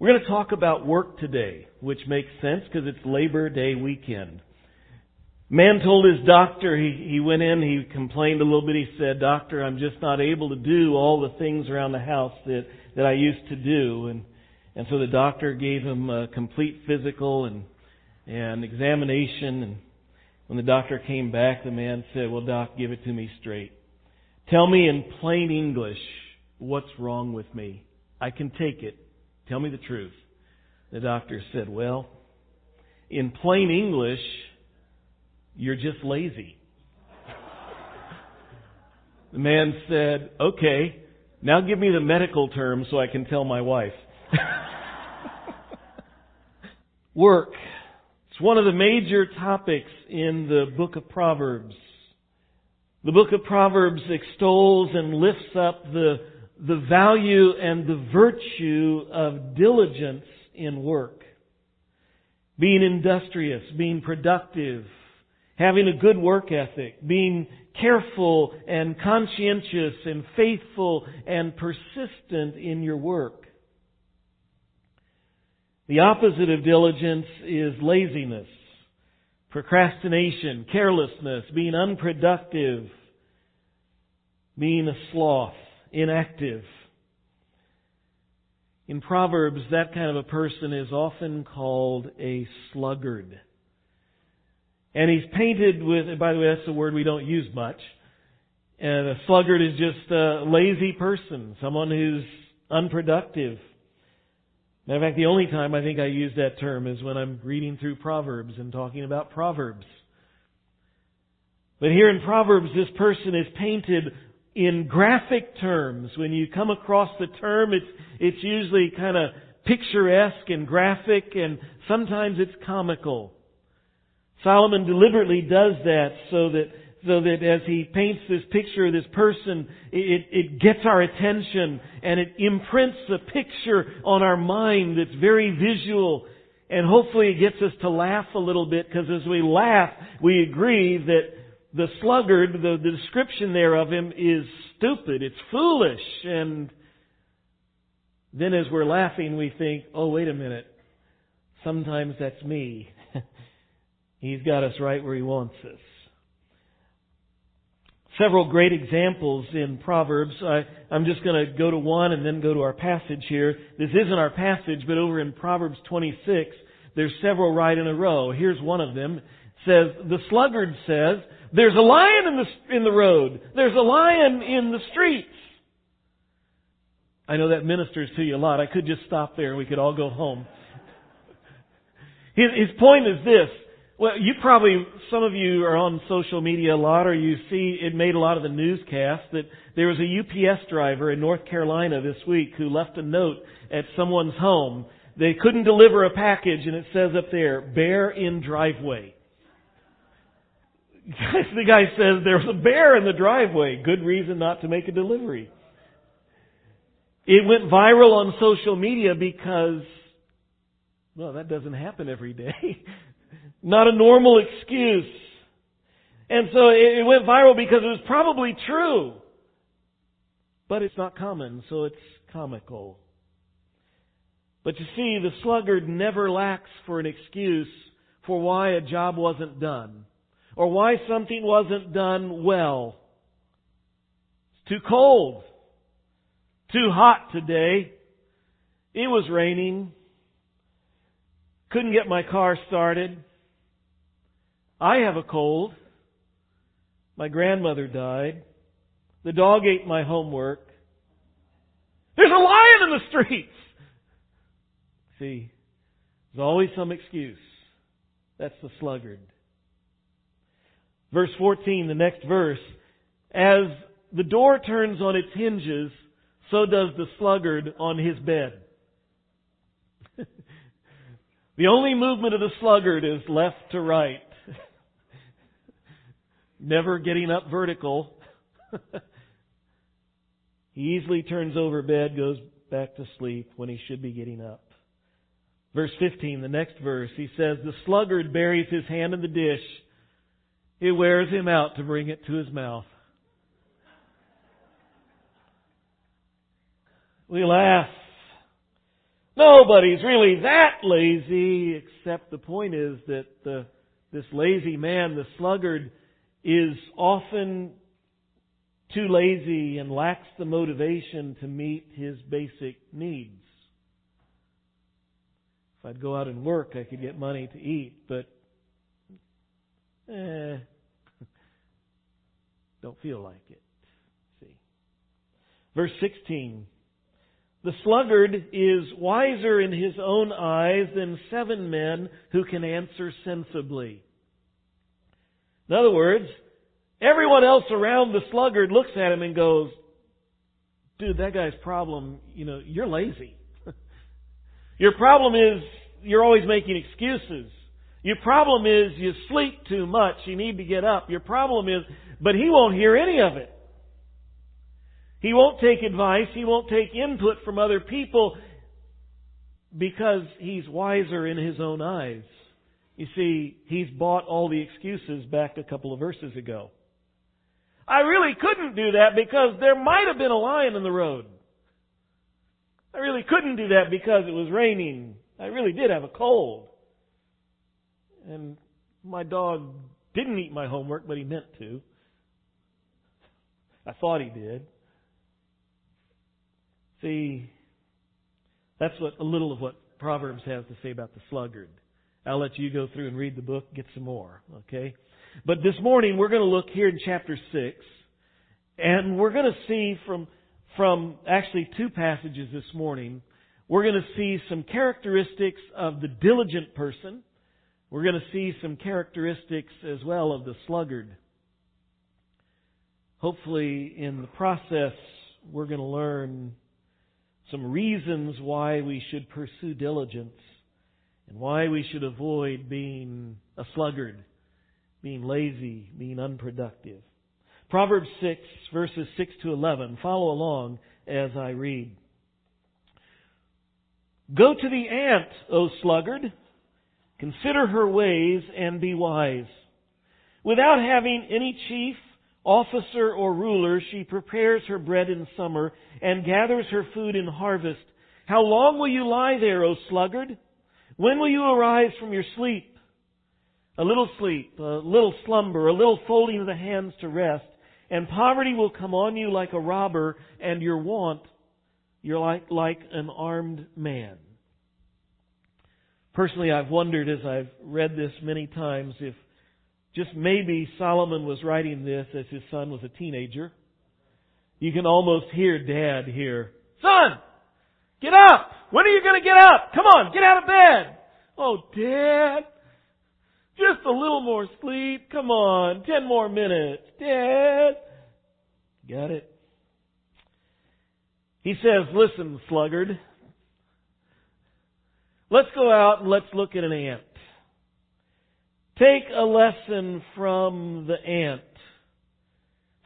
We're going to talk about work today, which makes sense because it's Labor Day weekend. Man told his doctor, he, he went in, he complained a little bit, he said, Doctor, I'm just not able to do all the things around the house that, that I used to do. And, and so the doctor gave him a complete physical and, and examination. And when the doctor came back, the man said, Well, Doc, give it to me straight. Tell me in plain English what's wrong with me. I can take it. Tell me the truth. The doctor said, Well, in plain English, you're just lazy. the man said, Okay, now give me the medical term so I can tell my wife. Work. It's one of the major topics in the book of Proverbs. The book of Proverbs extols and lifts up the the value and the virtue of diligence in work. Being industrious, being productive, having a good work ethic, being careful and conscientious and faithful and persistent in your work. The opposite of diligence is laziness, procrastination, carelessness, being unproductive, being a sloth inactive. In Proverbs, that kind of a person is often called a sluggard. And he's painted with, by the way, that's a word we don't use much. And a sluggard is just a lazy person, someone who's unproductive. Matter of fact, the only time I think I use that term is when I'm reading through Proverbs and talking about Proverbs. But here in Proverbs, this person is painted in graphic terms. When you come across the term, it's, it's usually kind of picturesque and graphic and sometimes it's comical. Solomon deliberately does that so that so that as he paints this picture of this person, it, it gets our attention and it imprints a picture on our mind that's very visual and hopefully it gets us to laugh a little bit because as we laugh, we agree that the sluggard, the, the description there of him is stupid, it's foolish, and then as we're laughing, we think, oh, wait a minute, sometimes that's me. He's got us right where he wants us. Several great examples in Proverbs. I, I'm just going to go to one and then go to our passage here. This isn't our passage, but over in Proverbs 26, there's several right in a row. Here's one of them. It says, the sluggard says, there's a lion in the, in the road. There's a lion in the streets. I know that ministers to you a lot. I could just stop there and we could all go home. His, his point is this. Well, you probably, some of you are on social media a lot or you see it made a lot of the newscasts that there was a UPS driver in North Carolina this week who left a note at someone's home. They couldn't deliver a package and it says up there, bear in driveway. the guy says there's a bear in the driveway. Good reason not to make a delivery. It went viral on social media because, well, that doesn't happen every day. not a normal excuse. And so it went viral because it was probably true. But it's not common, so it's comical. But you see, the sluggard never lacks for an excuse for why a job wasn't done or why something wasn't done well. It's too cold. Too hot today. It was raining. Couldn't get my car started. I have a cold. My grandmother died. The dog ate my homework. There's a lion in the streets! See, there's always some excuse. That's the sluggard. Verse 14, the next verse, as the door turns on its hinges, so does the sluggard on his bed. the only movement of the sluggard is left to right. Never getting up vertical. he easily turns over bed, goes back to sleep when he should be getting up. Verse 15, the next verse, he says, The sluggard buries his hand in the dish it wears him out to bring it to his mouth. We laugh. Nobody's really that lazy, except the point is that the, this lazy man, the sluggard, is often too lazy and lacks the motivation to meet his basic needs. If I'd go out and work, I could get money to eat, but eh, don't feel like it. See. Verse 16. The sluggard is wiser in his own eyes than seven men who can answer sensibly. In other words, everyone else around the sluggard looks at him and goes, dude, that guy's problem, you know, you're lazy. Your problem is you're always making excuses. Your problem is you sleep too much. You need to get up. Your problem is, but he won't hear any of it. He won't take advice. He won't take input from other people because he's wiser in his own eyes. You see, he's bought all the excuses back a couple of verses ago. I really couldn't do that because there might have been a lion in the road. I really couldn't do that because it was raining. I really did have a cold. And my dog didn't eat my homework, but he meant to. I thought he did. See, that's what a little of what Proverbs has to say about the sluggard. I'll let you go through and read the book, get some more, okay? But this morning we're going to look here in chapter 6, and we're going to see from, from actually two passages this morning, we're going to see some characteristics of the diligent person. We're going to see some characteristics as well of the sluggard. Hopefully in the process we're going to learn some reasons why we should pursue diligence and why we should avoid being a sluggard, being lazy, being unproductive. Proverbs 6, verses 6 to 11. Follow along as I read. Go to the ant, O sluggard. Consider her ways and be wise. Without having any chief, officer, or ruler, she prepares her bread in summer and gathers her food in harvest. How long will you lie there, O sluggard? When will you arise from your sleep? A little sleep, a little slumber, a little folding of the hands to rest, and poverty will come on you like a robber, and your want, you're like, like an armed man. Personally, I've wondered as I've read this many times if just maybe Solomon was writing this as his son was a teenager. You can almost hear dad here. Son! Get up! When are you gonna get up? Come on, get out of bed! Oh, dad! Just a little more sleep. Come on, ten more minutes. Dad! Got it? He says, listen, sluggard. Let's go out and let's look at an ant. Take a lesson from the ant.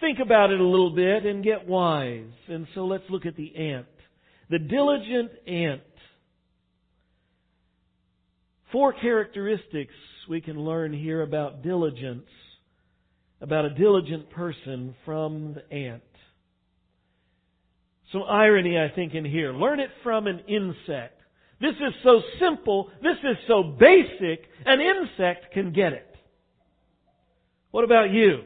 Think about it a little bit and get wise. And so let's look at the ant. The diligent ant. Four characteristics we can learn here about diligence, about a diligent person from the ant. Some irony, I think, in here. Learn it from an insect. This is so simple, this is so basic, an insect can get it. What about you?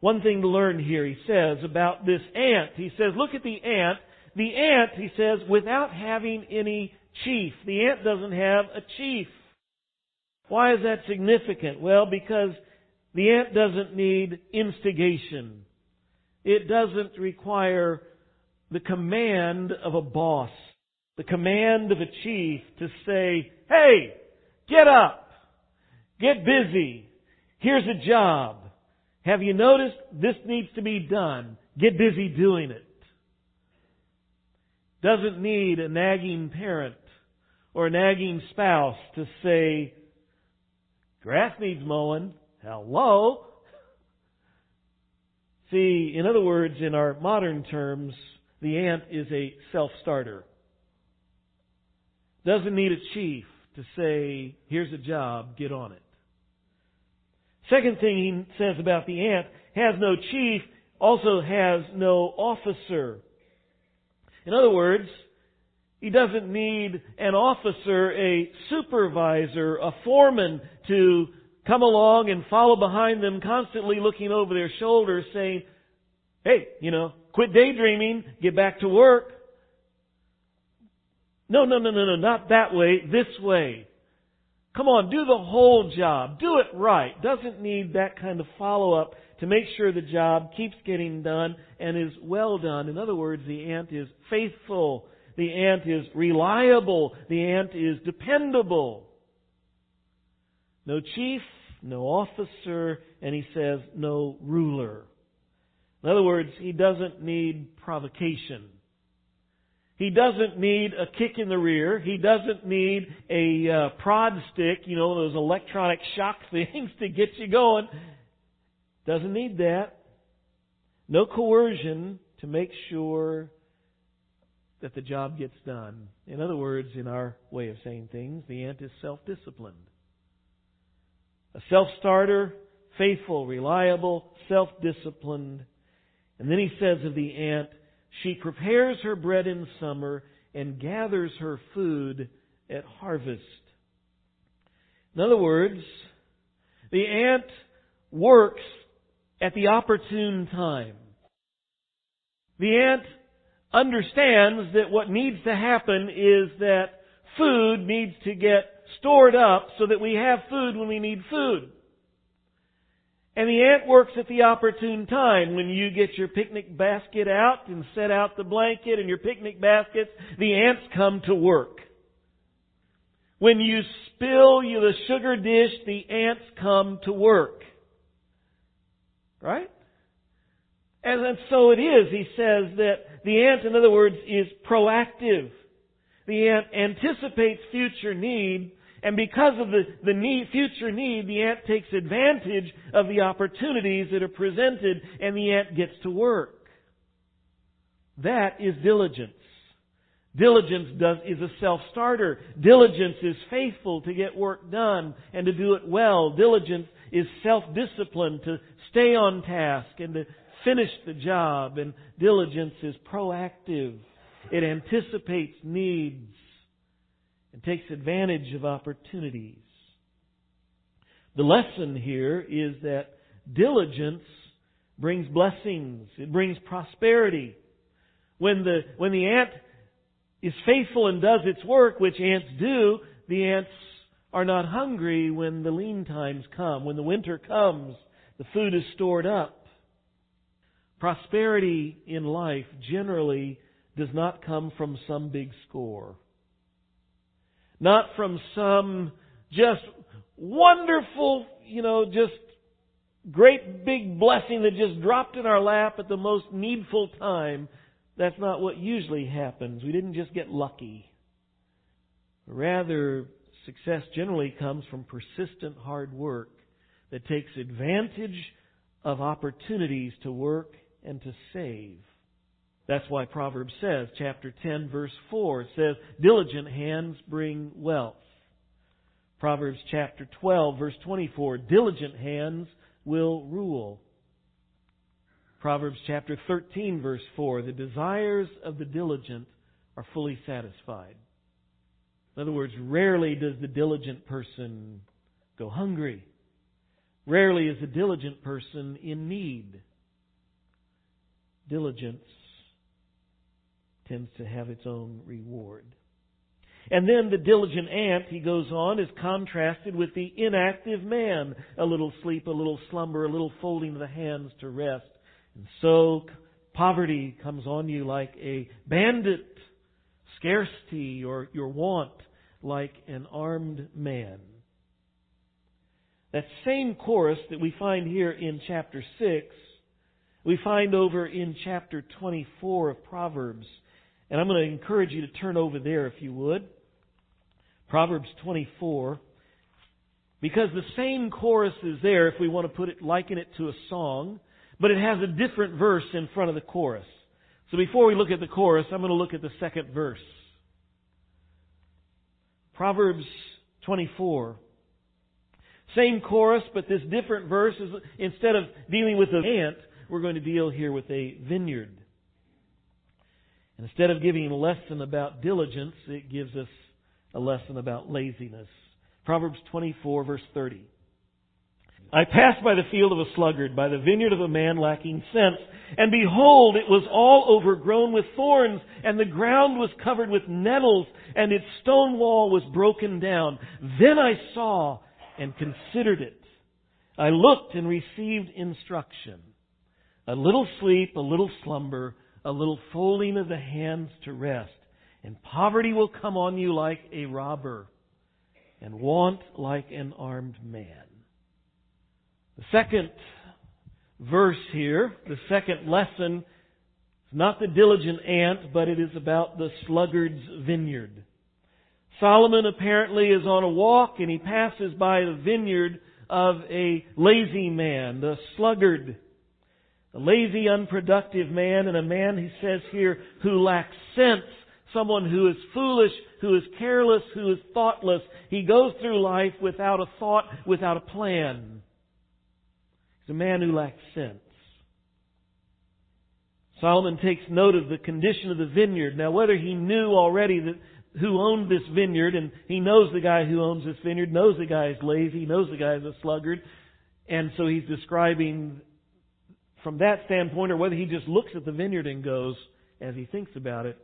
One thing to learn here, he says, about this ant. He says, look at the ant. The ant, he says, without having any chief. The ant doesn't have a chief. Why is that significant? Well, because the ant doesn't need instigation. It doesn't require the command of a boss the command of a chief to say, hey, get up, get busy, here's a job. Have you noticed this needs to be done? Get busy doing it. Doesn't need a nagging parent or a nagging spouse to say, grass needs mowing. Hello? See, in other words, in our modern terms, the ant is a self-starter. Doesn't need a chief to say, here's a job, get on it. Second thing he says about the ant, has no chief, also has no officer. In other words, He doesn't need an officer, a supervisor, a foreman to come along and follow behind them, constantly looking over their shoulders saying, hey, you know, quit daydreaming, get back to work. No, no, no, no, no, not that way, this way. Come on, do the whole job. Do it right. Doesn't need that kind of follow up to make sure the job keeps getting done and is well done. In other words, the ant is faithful the ant is reliable. The ant is dependable. No chief, no officer, and he says no ruler. In other words, he doesn't need provocation. He doesn't need a kick in the rear. He doesn't need a uh, prod stick, you know, those electronic shock things to get you going. Doesn't need that. No coercion to make sure that the job gets done. In other words, in our way of saying things, the ant is self-disciplined. A self-starter, faithful, reliable, self-disciplined. And then he says of the ant, she prepares her bread in summer and gathers her food at harvest. In other words, the ant works at the opportune time. The ant understands that what needs to happen is that food needs to get stored up so that we have food when we need food. And the ant works at the opportune time. When you get your picnic basket out and set out the blanket and your picnic baskets, the ants come to work. When you spill you the sugar dish, the ants come to work. Right? And, and so it is. He says that the ant, in other words, is proactive. The ant anticipates future need, and because of the, the need, future need, the ant takes advantage of the opportunities that are presented, and the ant gets to work. That is diligence. Diligence does, is a self-starter. Diligence is faithful to get work done and to do it well. Diligence is self-discipline to stay on task and to finish the job, and diligence is proactive. It anticipates needs and takes advantage of opportunities. The lesson here is that diligence brings blessings. It brings prosperity. When the, when the ant is faithful and does its work, which ants do, the ants are not hungry when the lean times come. When the winter comes, the food is stored up. Prosperity in life generally does not come from some big score. Not from some just wonderful, you know, just great big blessing that just dropped in our lap at the most needful time. That's not what usually happens. We didn't just get lucky. Rather, success generally comes from persistent hard work that takes advantage of opportunities to work and to save. That's why Proverbs says, chapter 10, verse 4, says, diligent hands bring wealth. Proverbs chapter 12, verse 24, diligent hands will rule. Proverbs chapter 13, verse 4, the desires of the diligent are fully satisfied. In other words, rarely does the diligent person go hungry. Rarely is a diligent person in need diligence tends to have its own reward. And then the diligent ant, he goes on, is contrasted with the inactive man. A little sleep, a little slumber, a little folding of the hands to rest. And so poverty comes on you like a bandit, scarcity or your want like an armed man. That same chorus that we find here in chapter 6 we find over in chapter 24 of Proverbs. And I'm going to encourage you to turn over there if you would. Proverbs 24. Because the same chorus is there if we want to put it, liken it to a song, but it has a different verse in front of the chorus. So before we look at the chorus, I'm going to look at the second verse. Proverbs 24. Same chorus, but this different verse is, instead of dealing with the ant, we're going to deal here with a vineyard. Instead of giving a lesson about diligence, it gives us a lesson about laziness. Proverbs 24 verse 30. I passed by the field of a sluggard, by the vineyard of a man lacking sense, and behold, it was all overgrown with thorns, and the ground was covered with nettles, and its stone wall was broken down. Then I saw and considered it. I looked and received instruction. A little sleep, a little slumber, a little folding of the hands to rest, and poverty will come on you like a robber, and want like an armed man. The second verse here, the second lesson, is not the diligent ant, but it is about the sluggard's vineyard. Solomon apparently is on a walk and he passes by the vineyard of a lazy man, the sluggard. A lazy, unproductive man and a man, he says here, who lacks sense. Someone who is foolish, who is careless, who is thoughtless. He goes through life without a thought, without a plan. He's a man who lacks sense. Solomon takes note of the condition of the vineyard. Now, whether he knew already that who owned this vineyard, and he knows the guy who owns this vineyard, knows the guy is lazy, knows the guy is a sluggard, and so he's describing from that standpoint, or whether he just looks at the vineyard and goes, as he thinks about it,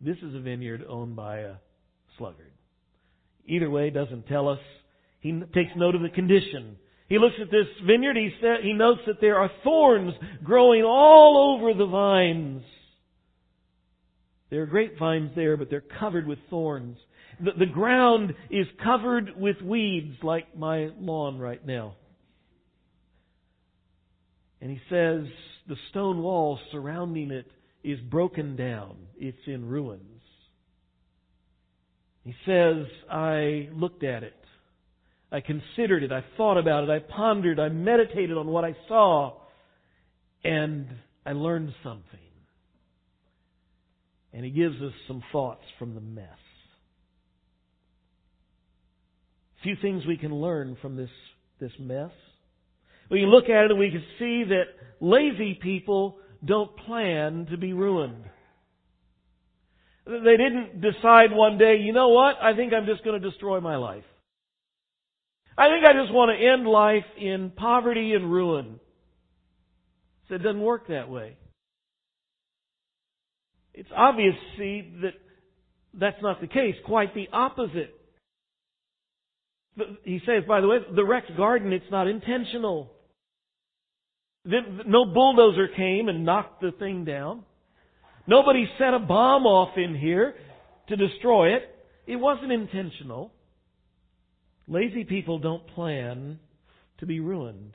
this is a vineyard owned by a sluggard. Either way, doesn't tell us. He takes note of the condition. He looks at this vineyard, he, sa- he notes that there are thorns growing all over the vines. There are grapevines there, but they're covered with thorns. The, the ground is covered with weeds like my lawn right now. And he says the stone wall surrounding it is broken down. It's in ruins. He says, I looked at it. I considered it. I thought about it. I pondered. I meditated on what I saw. And I learned something. And he gives us some thoughts from the mess. A few things we can learn from this, this mess. We look at it and we can see that lazy people don't plan to be ruined. They didn't decide one day, you know what, I think I'm just going to destroy my life. I think I just want to end life in poverty and ruin. So it doesn't work that way. It's obvious, see, that that's not the case. Quite the opposite. He says, by the way, the wrecked garden, it's not intentional. No bulldozer came and knocked the thing down. Nobody set a bomb off in here to destroy it. It wasn't intentional. Lazy people don't plan to be ruined.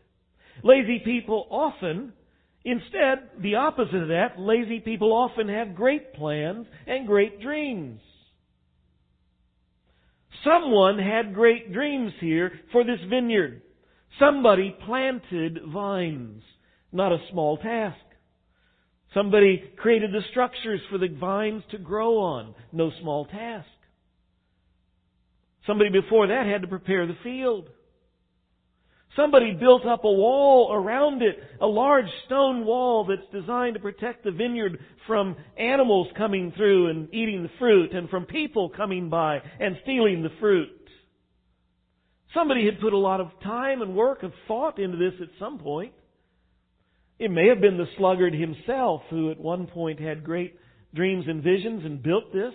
Lazy people often, instead, the opposite of that, lazy people often have great plans and great dreams. Someone had great dreams here for this vineyard. Somebody planted vines. Not a small task. Somebody created the structures for the vines to grow on. No small task. Somebody before that had to prepare the field. Somebody built up a wall around it, a large stone wall that's designed to protect the vineyard from animals coming through and eating the fruit and from people coming by and stealing the fruit. Somebody had put a lot of time and work and thought into this at some point. It may have been the sluggard himself who at one point had great dreams and visions and built this.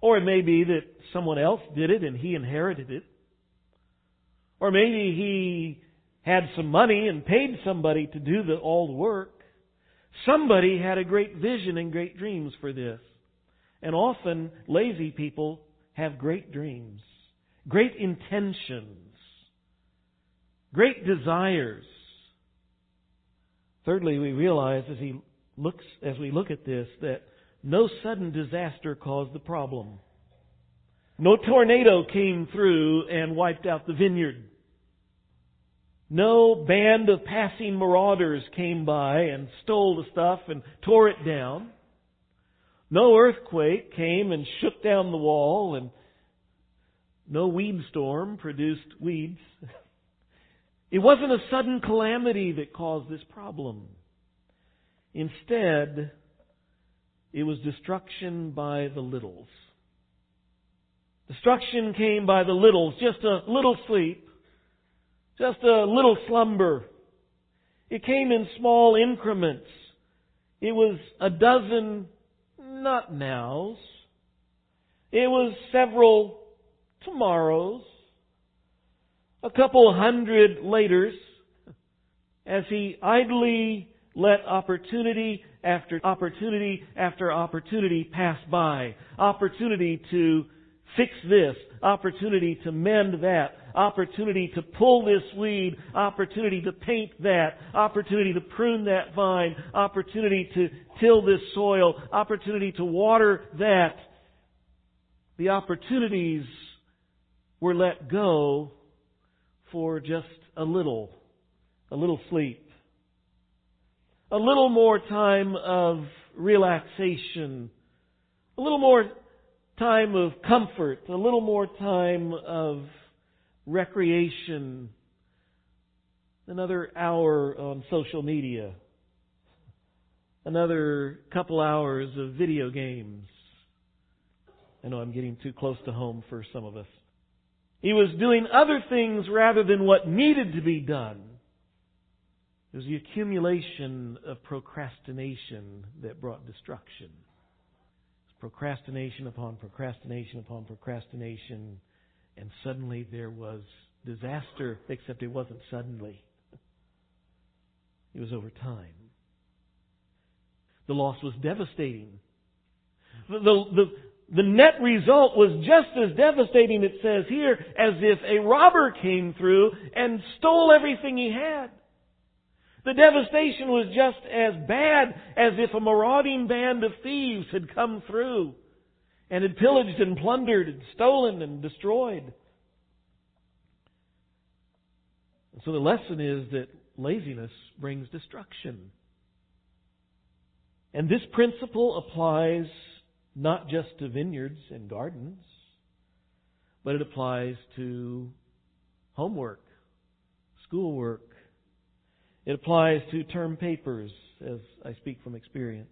Or it may be that someone else did it and he inherited it. Or maybe he had some money and paid somebody to do the, all the work. Somebody had a great vision and great dreams for this. And often lazy people have great dreams, great intentions, great desires. Thirdly, we realize as he looks, as we look at this, that no sudden disaster caused the problem. No tornado came through and wiped out the vineyard. No band of passing marauders came by and stole the stuff and tore it down. No earthquake came and shook down the wall and no weed storm produced weeds. It wasn't a sudden calamity that caused this problem. Instead, It was destruction by the littles. Destruction came by the littles, just a little sleep, just a little slumber. It came in small increments. It was a dozen, not nows. It was several tomorrows, a couple hundred laters, as he idly let opportunity after opportunity after opportunity pass by. Opportunity to fix this, opportunity to mend that, opportunity to pull this weed, opportunity to paint that, opportunity to prune that vine, opportunity to till this soil, opportunity to water that. The opportunities were let go for just a little, a little sleep. A little more time of relaxation. A little more time of comfort. A little more time of recreation. Another hour on social media. Another couple hours of video games. I know I'm getting too close to home for some of us. He was doing other things rather than what needed to be done. It was the accumulation of procrastination that brought destruction. Procrastination upon procrastination upon procrastination, and suddenly there was disaster, except it wasn't suddenly. It was over time. The loss was devastating. The, the, the net result was just as devastating, it says here, as if a robber came through and stole everything he had. The devastation was just as bad as if a marauding band of thieves had come through and had pillaged and plundered and stolen and destroyed. And so the lesson is that laziness brings destruction. And this principle applies not just to vineyards and gardens, but it applies to homework, schoolwork. It applies to term papers, as I speak from experience.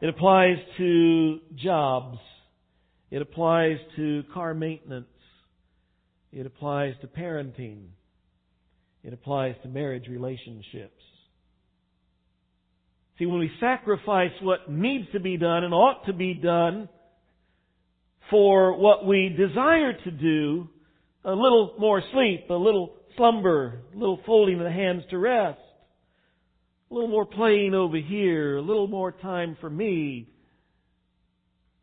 It applies to jobs. It applies to car maintenance. It applies to parenting. It applies to marriage relationships. See, when we sacrifice what needs to be done and ought to be done for what we desire to do, a little more sleep, a little slumber, a little folding of the hands to rest, a little more playing over here, a little more time for me,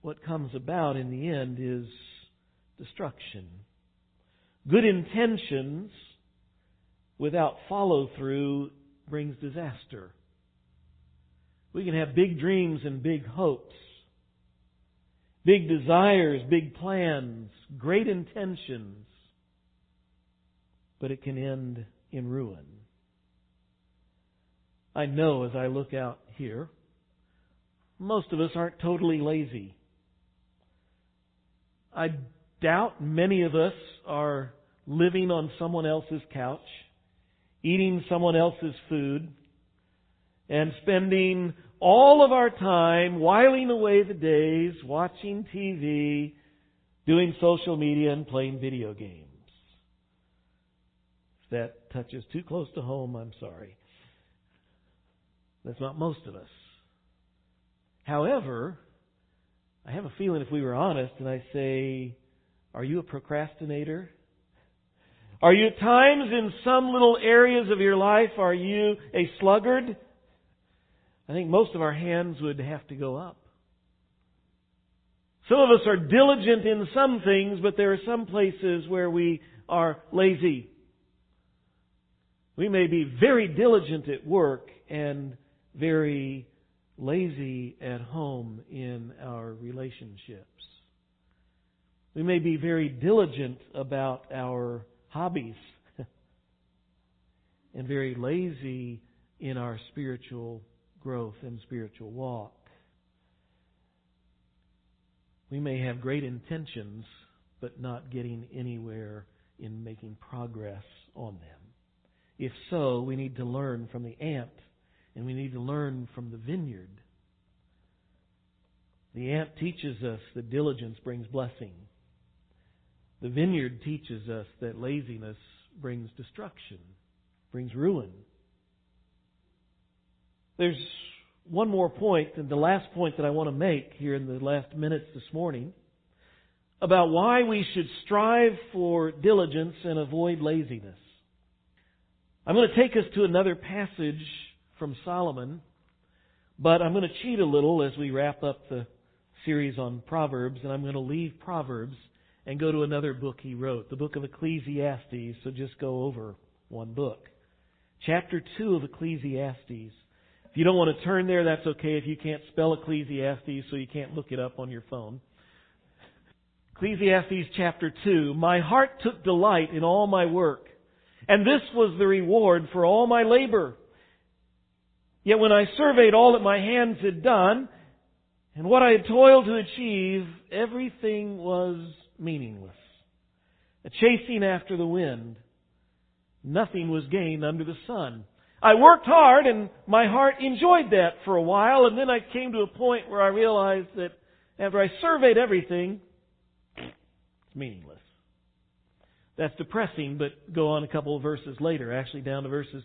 what comes about in the end is destruction. Good intentions without follow through brings disaster. We can have big dreams and big hopes, big desires, big plans, great intentions, but it can end in ruin. I know as I look out here, most of us aren't totally lazy. I doubt many of us are living on someone else's couch, eating someone else's food, and spending all of our time whiling away the days, watching TV, doing social media, and playing video games. If that touches too close to home, I'm sorry. That's not most of us. However, I have a feeling if we were honest and I say, Are you a procrastinator? Are you at times in some little areas of your life, are you a sluggard? I think most of our hands would have to go up. Some of us are diligent in some things, but there are some places where we are lazy. We may be very diligent at work and very lazy at home in our relationships. We may be very diligent about our hobbies and very lazy in our spiritual growth and spiritual walk. We may have great intentions, but not getting anywhere in making progress on them. If so, we need to learn from the ant and we need to learn from the vineyard. The ant teaches us that diligence brings blessing. The vineyard teaches us that laziness brings destruction, brings ruin. There's one more point, and the last point that I want to make here in the last minutes this morning about why we should strive for diligence and avoid laziness. I'm going to take us to another passage from Solomon, but I'm going to cheat a little as we wrap up the series on Proverbs, and I'm going to leave Proverbs and go to another book he wrote, the book of Ecclesiastes, so just go over one book. Chapter 2 of Ecclesiastes. If you don't want to turn there, that's okay if you can't spell Ecclesiastes, so you can't look it up on your phone. Ecclesiastes chapter 2. My heart took delight in all my work, and this was the reward for all my labor. Yet when I surveyed all that my hands had done, and what I had toiled to achieve, everything was meaningless. A chasing after the wind. Nothing was gained under the sun. I worked hard and my heart enjoyed that for a while and then I came to a point where I realized that after I surveyed everything, it's meaningless. That's depressing, but go on a couple of verses later, actually down to verses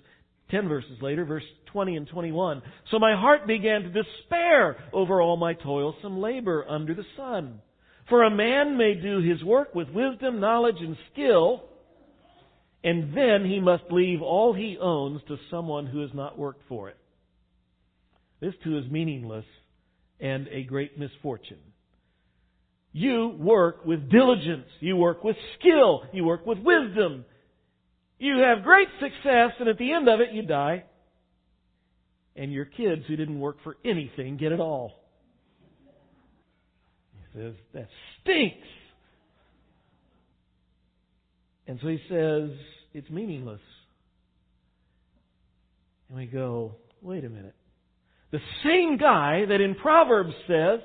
10 verses later, verse 20 and 21. So my heart began to despair over all my toilsome labor under the sun. For a man may do his work with wisdom, knowledge, and skill, and then he must leave all he owns to someone who has not worked for it. This too is meaningless and a great misfortune. You work with diligence. You work with skill. You work with wisdom. You have great success, and at the end of it, you die. And your kids who didn't work for anything get it all. He says, that stinks. And so he says, it's meaningless. And we go, wait a minute. The same guy that in Proverbs says,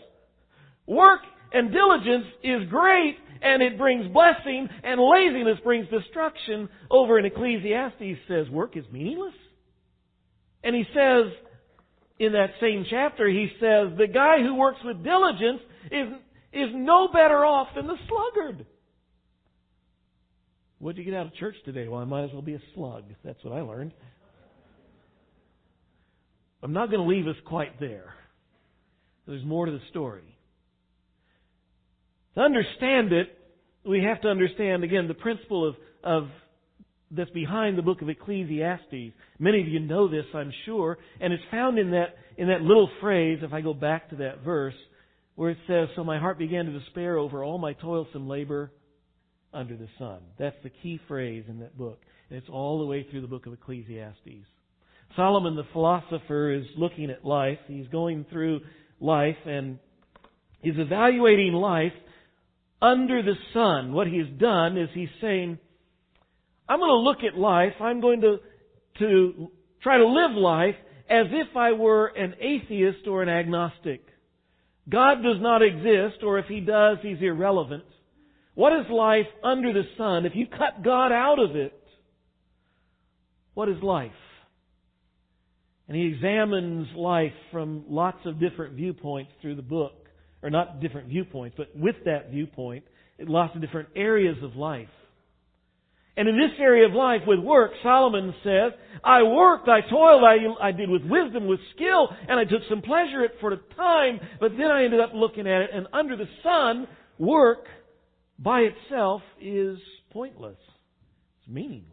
work and diligence is great and it brings blessing and laziness brings destruction over in Ecclesiastes says work is meaningless. And he says, in that same chapter, he says, the guy who works with diligence is, is no better off than the sluggard. What did you get out of church today? Well, I might as well be a slug. That's what I learned. I'm not going to leave us quite there. There's more to the story. To understand it, we have to understand, again, the principle of, of that's behind the book of Ecclesiastes. Many of you know this, I'm sure, and it's found in that, in that little phrase, if I go back to that verse, where it says, So my heart began to despair over all my toilsome labor under the sun. That's the key phrase in that book. And it's all the way through the book of Ecclesiastes. Solomon the philosopher is looking at life. He's going through life and he's evaluating life under the sun. What he's done is he's saying, I'm going to look at life, I'm going to, to try to live life as if I were an atheist or an agnostic. God does not exist, or if he does, he's irrelevant. What is life under the sun? If you cut God out of it, what is life? And he examines life from lots of different viewpoints through the book or not different viewpoints, but with that viewpoint, lots of different areas of life. And in this area of life with work, Solomon says, I worked, I toiled, I, I did with wisdom, with skill, and I took some pleasure it for a time, but then I ended up looking at it, and under the sun, work by itself is pointless. It's meaningless.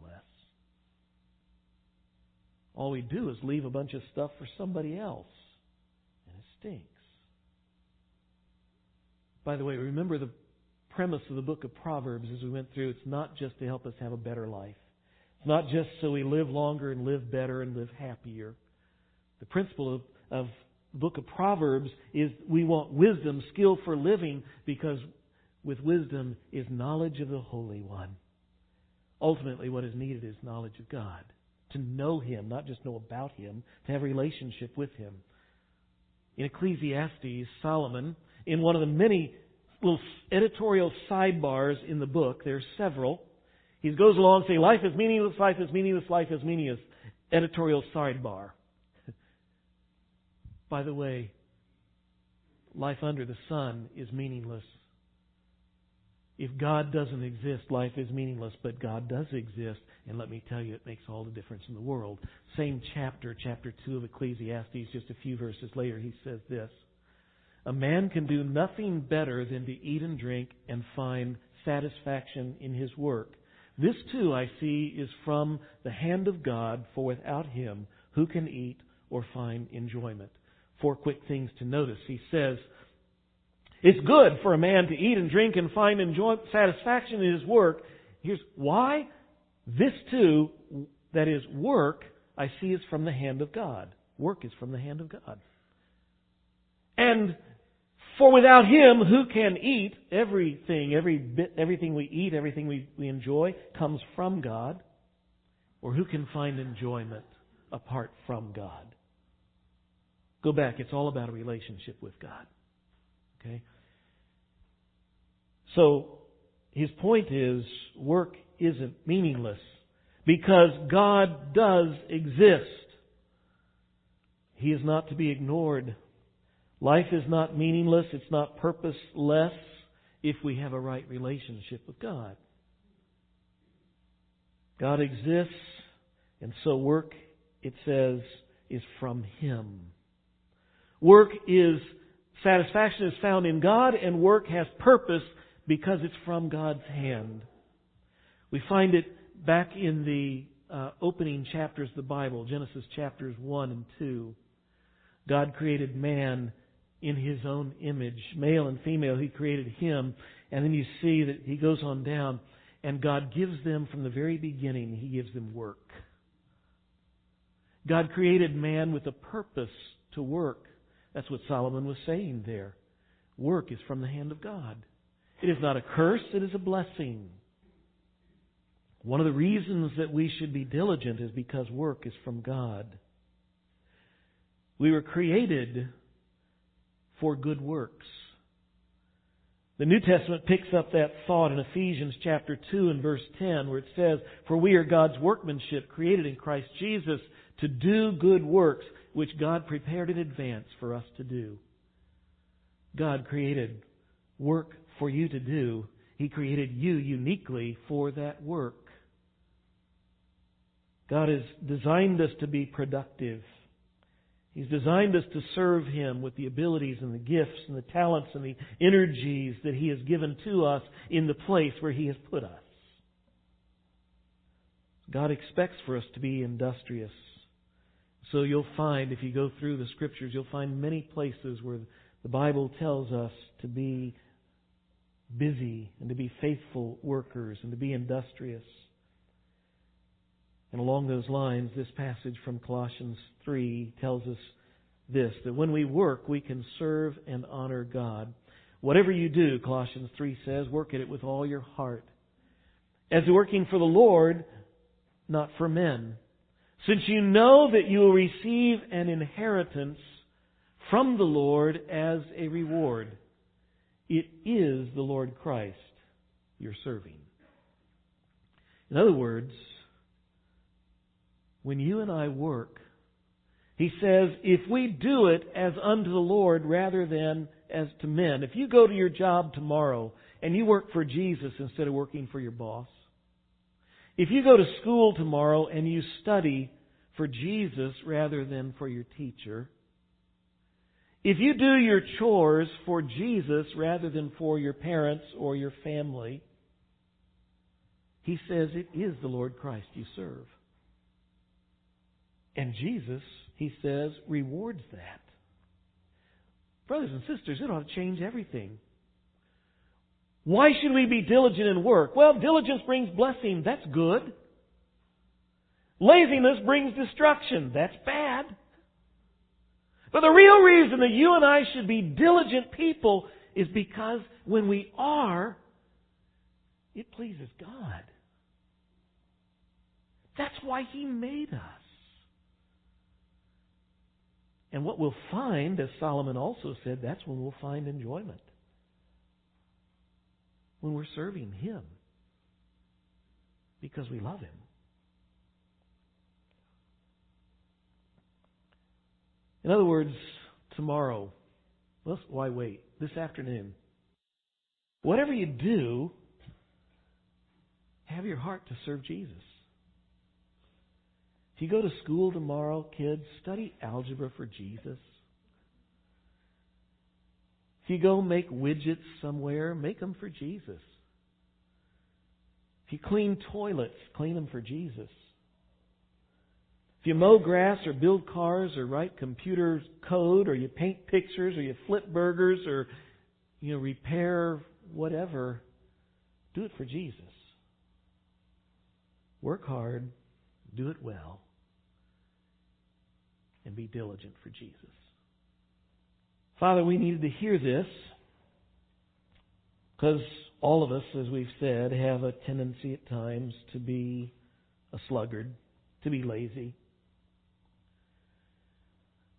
All we do is leave a bunch of stuff for somebody else, and it stinks. By the way, remember the premise of the book of Proverbs as we went through. It's not just to help us have a better life. It's not just so we live longer and live better and live happier. The principle of, of the book of Proverbs is we want wisdom, skill for living, because with wisdom is knowledge of the Holy One. Ultimately, what is needed is knowledge of God. To know Him, not just know about Him, to have a relationship with Him. In Ecclesiastes, Solomon in one of the many little editorial sidebars in the book. There's several. He goes along saying, life is meaningless, life is meaningless, life is meaningless. Editorial sidebar. By the way, life under the sun is meaningless. If God doesn't exist, life is meaningless, but God does exist, and let me tell you, it makes all the difference in the world. Same chapter, chapter 2 of Ecclesiastes, just a few verses later, he says this A man can do nothing better than to eat and drink and find satisfaction in his work. This too, I see, is from the hand of God, for without him, who can eat or find enjoyment? Four quick things to notice. He says, it's good for a man to eat and drink and find enjoy, satisfaction in his work. Here's why. This too, that is work, I see is from the hand of God. Work is from the hand of God. And for without Him, who can eat? Everything, every bit, everything we eat, everything we, we enjoy comes from God. Or who can find enjoyment apart from God? Go back. It's all about a relationship with God. Okay? So, his point is work isn't meaningless because God does exist. He is not to be ignored. Life is not meaningless, it's not purposeless if we have a right relationship with God. God exists, and so work, it says, is from Him. Work is, satisfaction is found in God, and work has purpose because it's from God's hand. We find it back in the uh, opening chapters of the Bible, Genesis chapters 1 and 2. God created man in his own image, male and female, he created him. And then you see that he goes on down, and God gives them from the very beginning, he gives them work. God created man with a purpose to work. That's what Solomon was saying there. Work is from the hand of God. It is not a curse, it is a blessing. One of the reasons that we should be diligent is because work is from God. We were created for good works. The New Testament picks up that thought in Ephesians chapter 2 and verse 10 where it says, For we are God's workmanship created in Christ Jesus to do good works which God prepared in advance for us to do. God created work for you to do. He created you uniquely for that work. God has designed us to be productive. He's designed us to serve Him with the abilities and the gifts and the talents and the energies that He has given to us in the place where He has put us. God expects for us to be industrious. So you'll find, if you go through the Scriptures, you'll find many places where the Bible tells us to be busy and to be faithful workers and to be industrious. And along those lines, this passage from Colossians 3 tells us this that when we work, we can serve and honor God. Whatever you do, Colossians 3 says, work at it with all your heart. As working for the Lord, not for men. Since you know that you will receive an inheritance from the Lord as a reward. It is the Lord Christ you're serving. In other words, when you and I work, he says, if we do it as unto the Lord rather than as to men, if you go to your job tomorrow and you work for Jesus instead of working for your boss, if you go to school tomorrow and you study for Jesus rather than for your teacher, if you do your chores for Jesus rather than for your parents or your family, he says it is the Lord Christ you serve. And Jesus, he says, rewards that. Brothers and sisters, it ought to change everything. Why should we be diligent in work? Well, diligence brings blessing. That's good. Laziness brings destruction. That's bad. But the real reason that you and I should be diligent people is because when we are, it pleases God. That's why He made us. And what we'll find, as Solomon also said, that's when we'll find enjoyment. When we're serving Him. Because we love Him. In other words, tomorrow, Well, why wait? This afternoon. Whatever you do, have your heart to serve Jesus. If you go to school tomorrow, kids, study algebra for Jesus. If you go make widgets somewhere, make them for Jesus. If you clean toilets, clean them for Jesus. If you mow grass or build cars or write computer code or you paint pictures or you flip burgers or you know repair whatever, do it for Jesus. Work hard, do it well, and be diligent for Jesus. Father, we needed to hear this because all of us, as we've said, have a tendency at times to be a sluggard, to be lazy.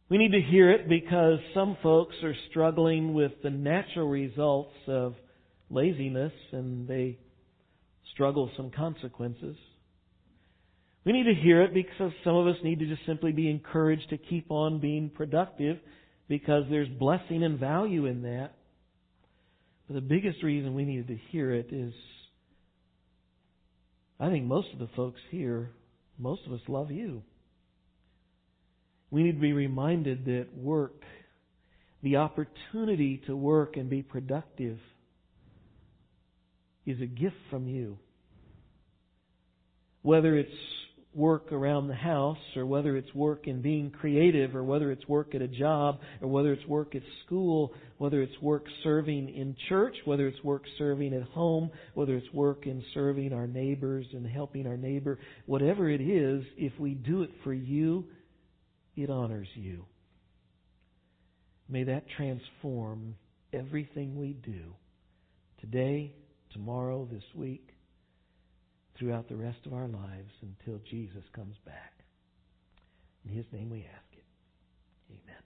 We need to hear it because some folks are struggling with the natural results of laziness and they struggle some consequences. We need to hear it because some of us need to just simply be encouraged to keep on being productive because there's blessing and value in that. But the biggest reason we needed to hear it is I think most of the folks here, most of us love you. We need to be reminded that work, the opportunity to work and be productive, is a gift from you. Whether it's work around the house, or whether it's work in being creative, or whether it's work at a job, or whether it's work at school, whether it's work serving in church, whether it's work serving at home, whether it's work in serving our neighbors and helping our neighbor, whatever it is, if we do it for you, it honors you. May that transform everything we do today, tomorrow, this week, throughout the rest of our lives until Jesus comes back. In His name we ask it. Amen.